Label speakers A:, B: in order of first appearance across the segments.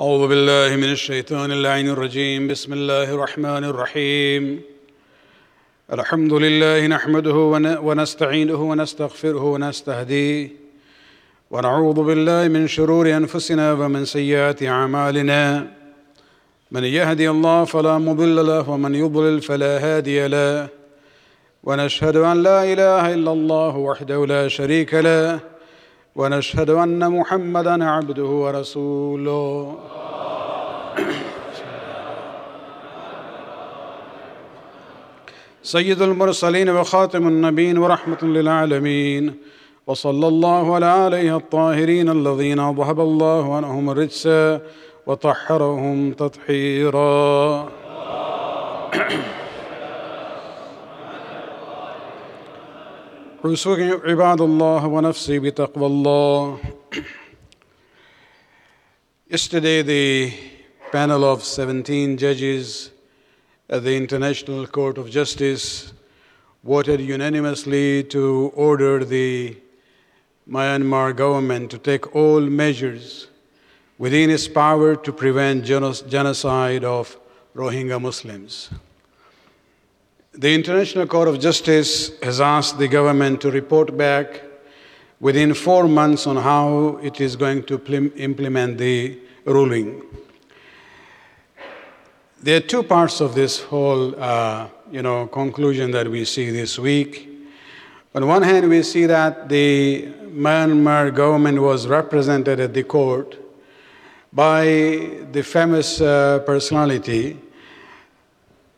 A: أعوذ بالله من الشيطان اللعين الرجيم. بسم الله الرحمن الرحيم. الحمد لله نحمده ون- ونستعينه ونستغفره ونستهديه. ونعوذ بالله من شرور أنفسنا ومن سيئات أعمالنا. من يهدي الله فلا مضل له ومن يضلل فلا هادي له. ونشهد أن لا إله إلا الله وحده لا شريك له. ونشهد أن محمدا عبده ورسوله. سيد المرسلين وخاتم النبيين ورحمة للعالمين. وصلى الله على آله الطاهرين الذين أذهب الله عنهم الرجس وطهرهم تطهيرا. أوصيكم عباد الله ونفسي بتقوى الله Yesterday, the panel of 17 judges at the International Court of Justice voted unanimously to order the Myanmar government to take all measures within its power to prevent geno- genocide of Rohingya Muslims. The International Court of Justice has asked the government to report back within four months on how it is going to implement the ruling. There are two parts of this whole, uh, you know, conclusion that we see this week. On one hand, we see that the Myanmar government was represented at the court by the famous uh, personality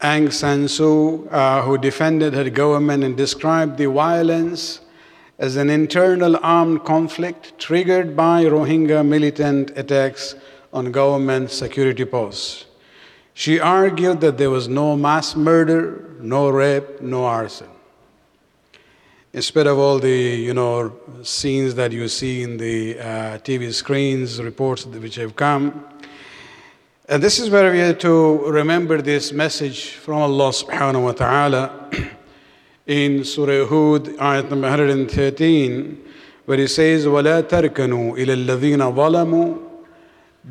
A: Aung San Suu, uh, who defended her government and described the violence as an internal armed conflict triggered by Rohingya militant attacks on government security posts. She argued that there was no mass murder, no rape, no arson. In spite of all the you know scenes that you see in the uh, TV screens, reports which have come, and this is where we have to remember this message from Allah subhanahu wa ta'ala in Surah Hud, ayat number 113, where He says, وَلَا تَرْكَنُوا إِلَى الَّذِينَ ظَلَمُوا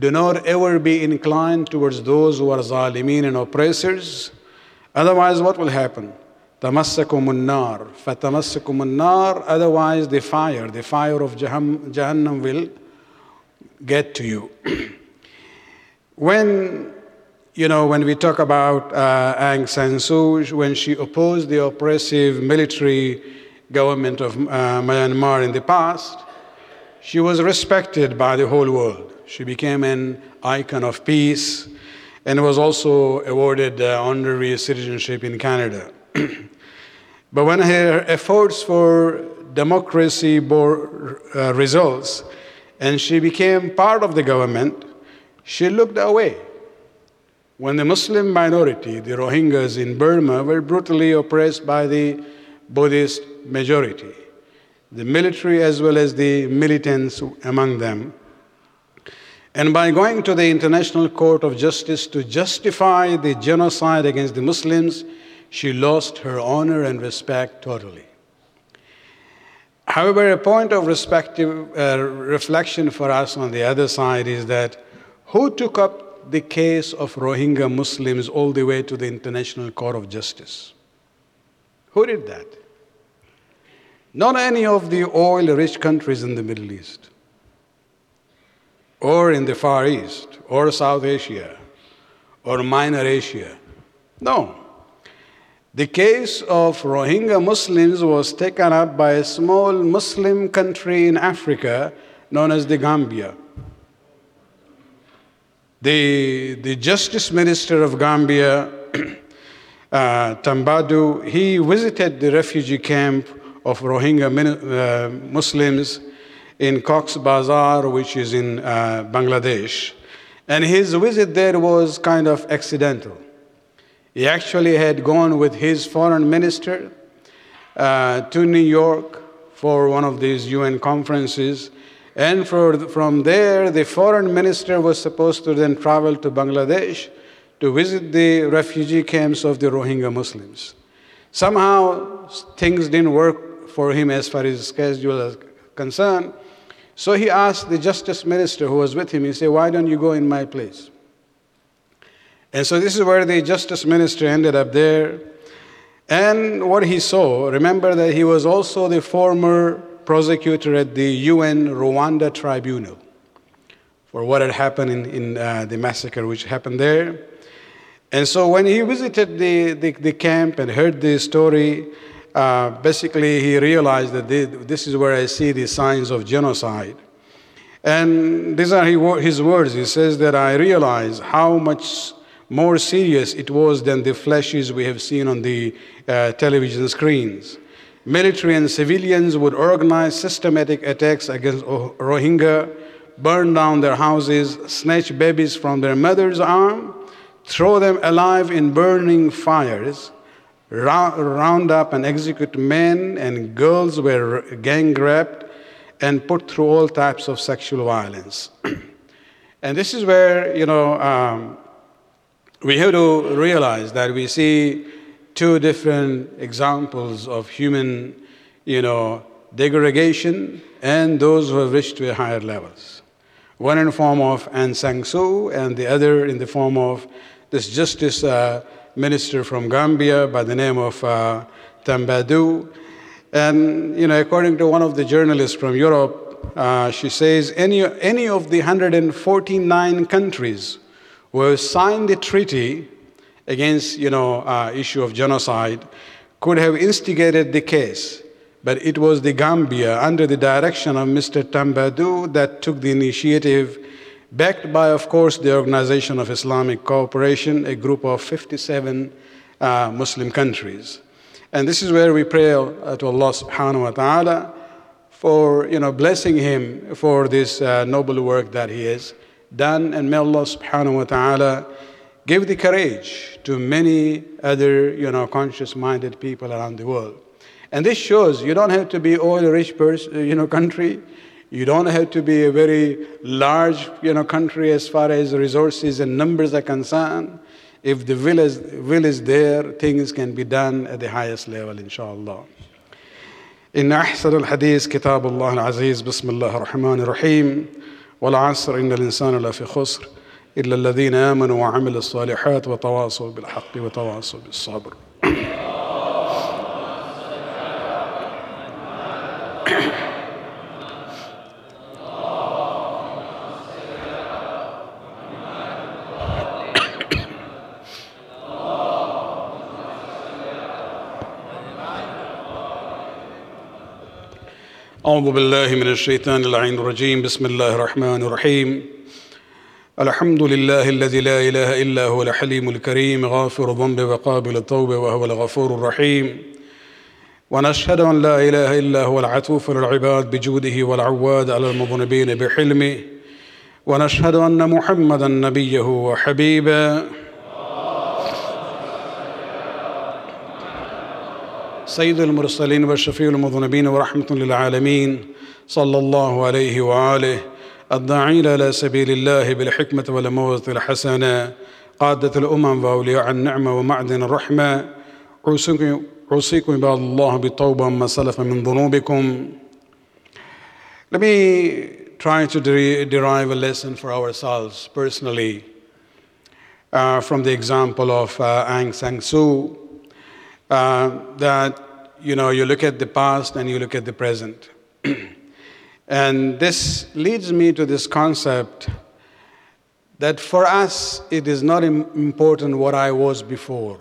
A: Do not ever be inclined towards those who are zalimeen and oppressors. Otherwise, what will happen? تَمَسَّكُمُ النَّارِ فَتَمَسَّكُمُ النَّارِ Otherwise, the fire, the fire of Jahannam, Jahannam will get to you. When, you know, when we talk about uh, Aung San Suu, Kyi, when she opposed the oppressive military government of uh, Myanmar in the past, she was respected by the whole world. She became an icon of peace and was also awarded uh, honorary citizenship in Canada. but when her efforts for democracy bore uh, results and she became part of the government, she looked away. When the Muslim minority, the Rohingyas in Burma, were brutally oppressed by the Buddhist majority, the military as well as the militants among them. And by going to the International Court of Justice to justify the genocide against the Muslims, she lost her honor and respect totally. However, a point of respective, uh, reflection for us on the other side is that who took up the case of Rohingya Muslims all the way to the International Court of Justice? Who did that? Not any of the oil rich countries in the Middle East, or in the Far East, or South Asia, or Minor Asia. No. The case of Rohingya Muslims was taken up by a small Muslim country in Africa known as the Gambia. The, the Justice Minister of Gambia, uh, Tambadou, he visited the refugee camp of Rohingya uh, Muslims in Cox's Bazar, which is in uh, Bangladesh. And his visit there was kind of accidental. He actually had gone with his foreign minister uh, to New York for one of these UN conferences. And for, from there, the foreign minister was supposed to then travel to Bangladesh to visit the refugee camps of the Rohingya Muslims. Somehow, things didn't work for him as far as his schedule is concerned. So he asked the justice minister who was with him, he said, Why don't you go in my place? And so this is where the justice minister ended up there. And what he saw, remember that he was also the former prosecutor at the UN Rwanda Tribunal for what had happened in, in uh, the massacre which happened there. And so when he visited the, the, the camp and heard the story, uh, basically he realized that this is where I see the signs of genocide. And these are his words. He says that I realize how much more serious it was than the flashes we have seen on the uh, television screens. Military and civilians would organize systematic attacks against Rohingya, burn down their houses, snatch babies from their mother's arm, throw them alive in burning fires, round up and execute men and girls were gang raped and put through all types of sexual violence. and this is where, you know, um, we have to realize that we see two different examples of human, you know, degradation and those who have reached to higher levels. One in the form of Aung San Suu and the other in the form of this justice uh, minister from Gambia by the name of uh, Tambadou. And, you know, according to one of the journalists from Europe, uh, she says any, any of the 149 countries who have signed the treaty against, you know, uh, issue of genocide could have instigated the case. But it was the Gambia, under the direction of Mr. Tambadou, that took the initiative backed by, of course, the Organization of Islamic Cooperation, a group of 57 uh, Muslim countries. And this is where we pray uh, to Allah subhanahu wa ta'ala for you know, blessing him for this uh, noble work that he has done. And may Allah subhanahu wa ta'ala give the courage to many other you know, conscious minded people around the world. And this shows you don't have to be oil rich person, you know, country. You don't have to be a very large you know, country as far as resources and numbers are concerned. If the will is, will is there, things can be done at the highest level, inshallah. إن أحسن الحديث كتاب الله العزيز بسم الله الرحمن الرحيم والعصر إن الإنسان لفي خسر إلا الذين آمنوا وعملوا الصالحات وتواصوا بالحق وتواصوا بالصبر. أعوذ بالله من الشيطان اللعين الرجيم. بسم الله الرحمن الرحيم. الحمد لله الذي لا إله إلا هو الحليم الكريم غافر الذنب وقابل التوبة وهو الغفور الرحيم ونشهد أن لا إله إلا هو العتوف للعباد بجوده والعواد على المذنبين بحلمه ونشهد أن محمدا نبيه وحبيبه سيد المرسلين والشفيع المذنبين ورحمة للعالمين صلى الله عليه وآله الداعين إلى سبيل الله بالحكمة والموعظة الحسنة قادة الأمم وأولياء النعمة ومعدن الرحمة أوصيكم عباد الله بالتوبة ما سلف من ذنوبكم Let me try to derive a lesson for ourselves personally uh, from the example of uh, Aung San Suu uh, that you know you look at the past and you look at the present. And this leads me to this concept that for us it is not important what I was before.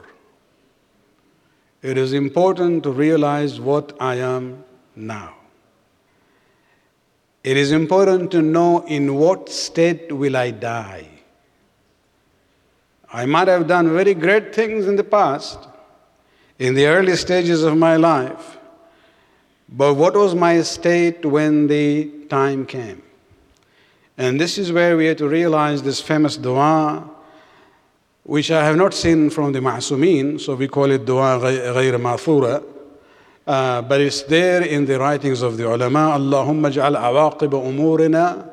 A: It is important to realize what I am now. It is important to know in what state will I die. I might have done very great things in the past, in the early stages of my life. But what was my state when the time came? And this is where we have to realize this famous dua, which I have not seen from the Ma'sumin, so we call it dua ghayr ma'thura. Uh, but it's there in the writings of the ulama, Allahumma ja'al awaqib umurina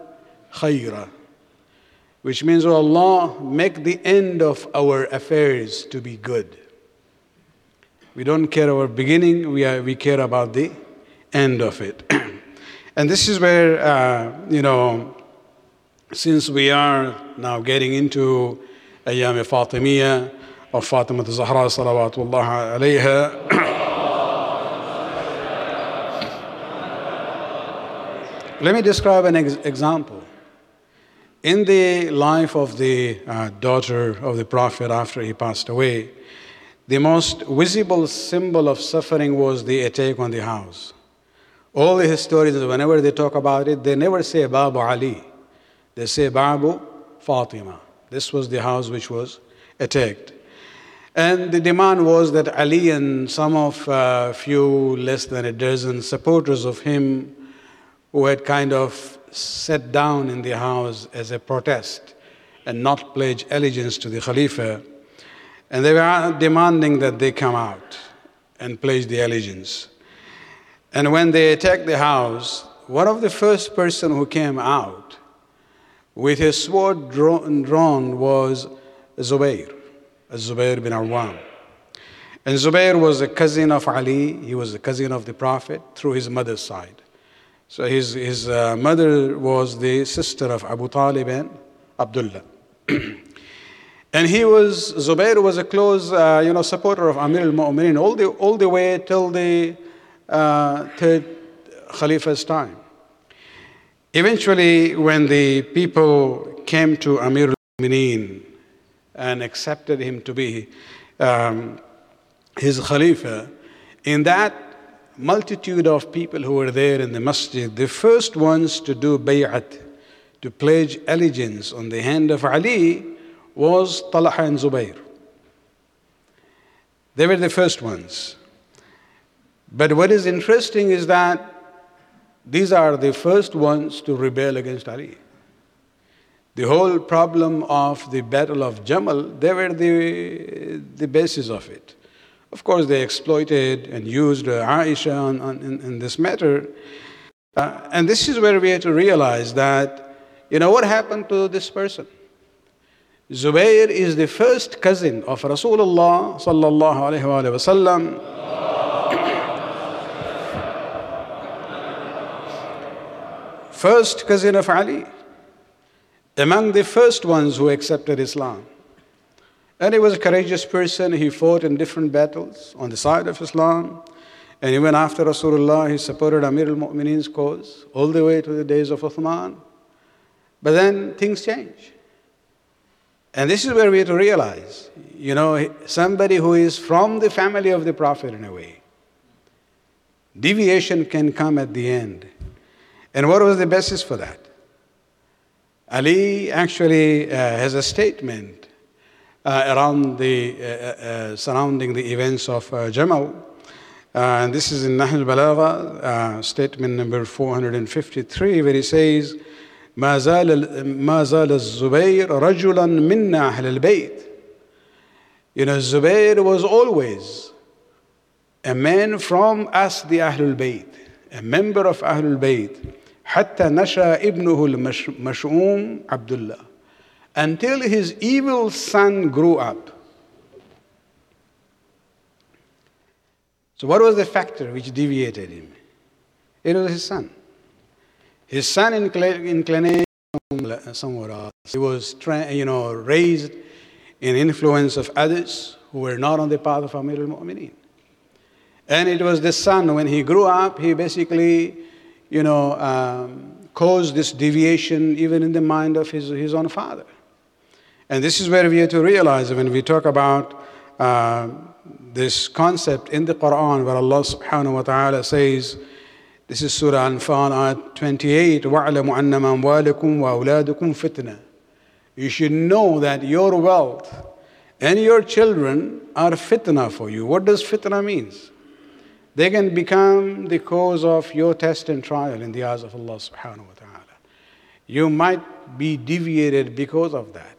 A: khayra. Which means, oh Allah, make the end of our affairs to be good. We don't care our beginning, we, are, we care about the end of it. And this is where, uh, you know, since we are now getting into Ayyam Fatimiyya of Fatima Zahra salawatullah alayha, Let me describe an ex- example. In the life of the uh, daughter of the Prophet after he passed away, the most visible symbol of suffering was the attack on the house. All the historians, whenever they talk about it, they never say Babu Ali. They say Babu Fatima. This was the house which was attacked. And the demand was that Ali and some of a uh, few less than a dozen supporters of him who had kind of sat down in the house as a protest and not pledge allegiance to the Khalifa. And they were demanding that they come out and pledge the allegiance. And when they attacked the house, one of the first person who came out with his sword drawn was Zubayr, Zubayr bin Awam. And Zubayr was a cousin of Ali, he was a cousin of the Prophet through his mother's side. So his, his uh, mother was the sister of Abu Talib and Abdullah. and he was, Zubair was a close, uh, you know, supporter of Amir al-Mu'mineen all the, all the way till the uh, third Khalifa's time. Eventually, when the people came to Amir al-Mu'mineen and accepted him to be um, his Khalifa, in that multitude of people who were there in the masjid, the first ones to do bay'at, to pledge allegiance on the hand of Ali, was Talha and Zubayr. They were the first ones. But what is interesting is that these are the first ones to rebel against Ali. The whole problem of the Battle of Jamal, they were the, the basis of it. Of course, they exploited and used uh, Aisha on, on, in, in, this matter. Uh, and this is where we have to realize that, you know, what happened to this person? Zubayr is the first cousin of Rasulullah sallallahu alaihi wasallam. First cousin of Ali, among the first ones who accepted Islam. And he was a courageous person. He fought in different battles on the side of Islam. And even after Rasulullah, he supported Amir al Mu'mineen's cause all the way to the days of Uthman. But then things change. And this is where we have to realize, you know, somebody who is from the family of the Prophet in a way. Deviation can come at the end. And what was the basis for that? Ali actually uh, has a statement uh, around the, uh, uh, surrounding the events of Jamal. and this is in Nahj Balagha, statement number 453, where he says, ما زال ما زال الزبير رجلا منا أهل البيت. You know, Zubair was always a man from us, the Ahlul Bayt, a member of Ahlul Bayt. حتى نشأ ابنه المشؤوم عبد الله until his evil son grew up. So, what was the factor which deviated him? It was his son. His son inclination somewhere else. He was, you know, raised in influence of others who were not on the path of Amir al-Mu'mineen. And it was the son, when he grew up, he basically, you know, um, caused this deviation even in the mind of his, his own father. And this is where we have to realize when we talk about uh, this concept in the Quran, where Allah subhanahu wa ta'ala says, this is Surah Anfal, ayat 28, وَاعْلَمُوا أَنَّمَا أَمْوَالِكُمْ وَأَوْلَادُكُمْ فِتْنَةً You should know that your wealth and your children are fitna for you. What does fitna means? They can become the cause of your test and trial in the eyes of Allah subhanahu wa ta'ala. You might be deviated because of that.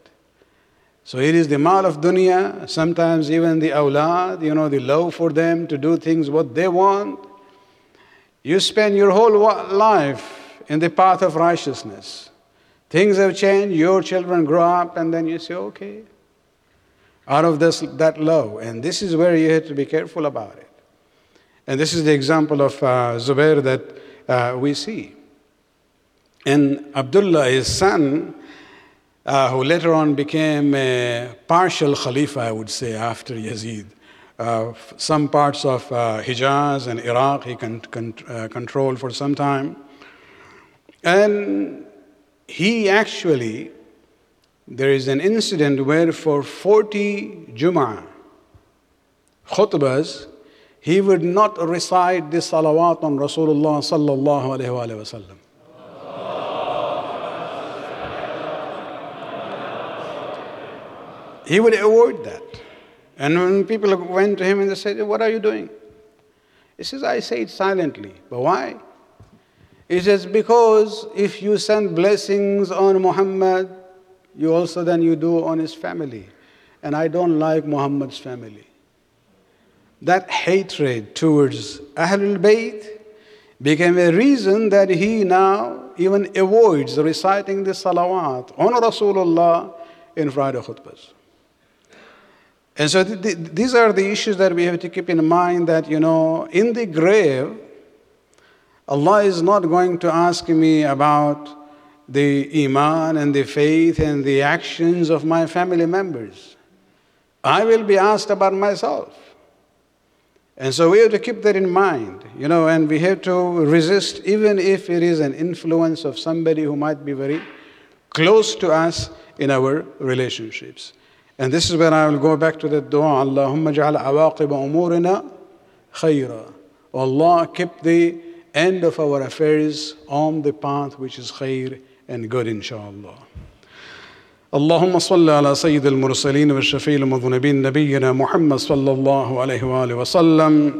A: So it is the mal of dunya, sometimes even the awlad, you know, the love for them to do things what they want. You spend your whole life in the path of righteousness. Things have changed, your children grow up, and then you say, okay, out of this, that love. And this is where you have to be careful about it. And this is the example of uh, Zubair that uh, we see. And Abdullah, his son, uh, who later on became a partial Khalifa, I would say, after Yazid. Uh, some parts of uh, Hijaz and Iraq he con- con- uh, controlled for some time. And he actually, there is an incident where for 40 Jum'ah khutbahs, he would not recite this salawat on Rasulullah sallallahu alayhi wa sallam. He would avoid that. And when people went to him and they said, What are you doing? He says, I say it silently. But why? He says, Because if you send blessings on Muhammad, you also then you do on his family. And I don't like Muhammad's family. That hatred towards Ahlul Bayt became a reason that he now even avoids reciting the salawat on Rasulullah in Friday khutbahs. And so th- th- these are the issues that we have to keep in mind that, you know, in the grave, Allah is not going to ask me about the iman and the faith and the actions of my family members. I will be asked about myself. And so we have to keep that in mind, you know, and we have to resist, even if it is an influence of somebody who might be very close to us in our relationships. And this is where I will go back to the dua, Allahumma ja'al awaqib umurina khayra. Allah keep the end of our affairs on the path which is khair and good inshallah. اللهم صل على سيد المرسلين والشفيع المذنبين نبينا محمد صلى الله عليه وآله وسلم.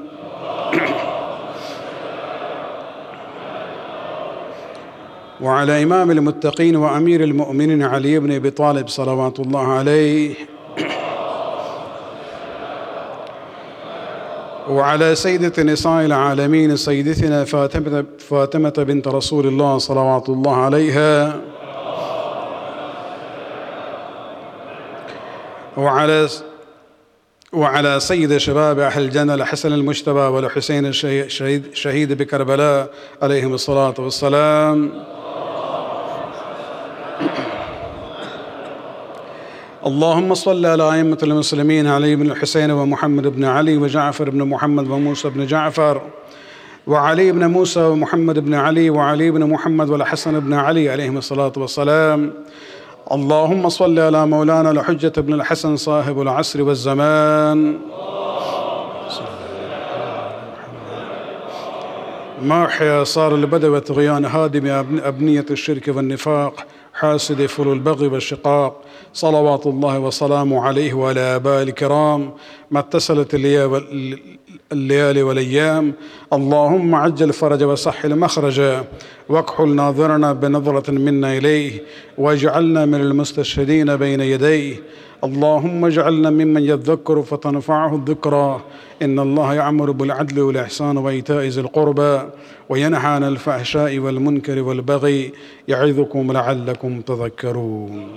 A: وعلى إمام المتقين وأمير المؤمنين علي بن أبي طالب صلوات الله عليه. وعلى سيدة نساء العالمين سيدتنا فاطمة بنت رسول الله صلوات الله عليها. وعلى وعلى سيد شباب أهل الجنة الحسن المجتبى والحسين الشهيد شهيد بكربلاء عليهم الصلاة والسلام. اللهم صل على أئمة المسلمين علي بن الحسين ومحمد بن علي وجعفر بن محمد وموسى بن جعفر وعلي بن موسى ومحمد بن علي وعلي بن محمد والحسن بن علي عليهم الصلاة والسلام. اللهم صل على مولانا الحجة بن الحسن صاحب العصر والزمان. ما حيا صار البدو طغيان هادم أبنية الشرك والنفاق. حاسد فل البغي والشقاق. صلوات الله وسلامه عليه وعلى آباء الكرام. ما اتصلت الليالي والأيام. اللهم عجل فرج وسحل مخرجا واكحل ناظرنا بنظرة منا إليه. واجعلنا من المستشهدين بين يديه. اللهم اجعلنا ممن يذكر فتنفعه الذكرى. إن الله يعمر بالعدل والإحسان وإيتاء ذي القربى وينهى عن الفحشاء والمنكر والبغي يعظكم لعلكم تذكرون.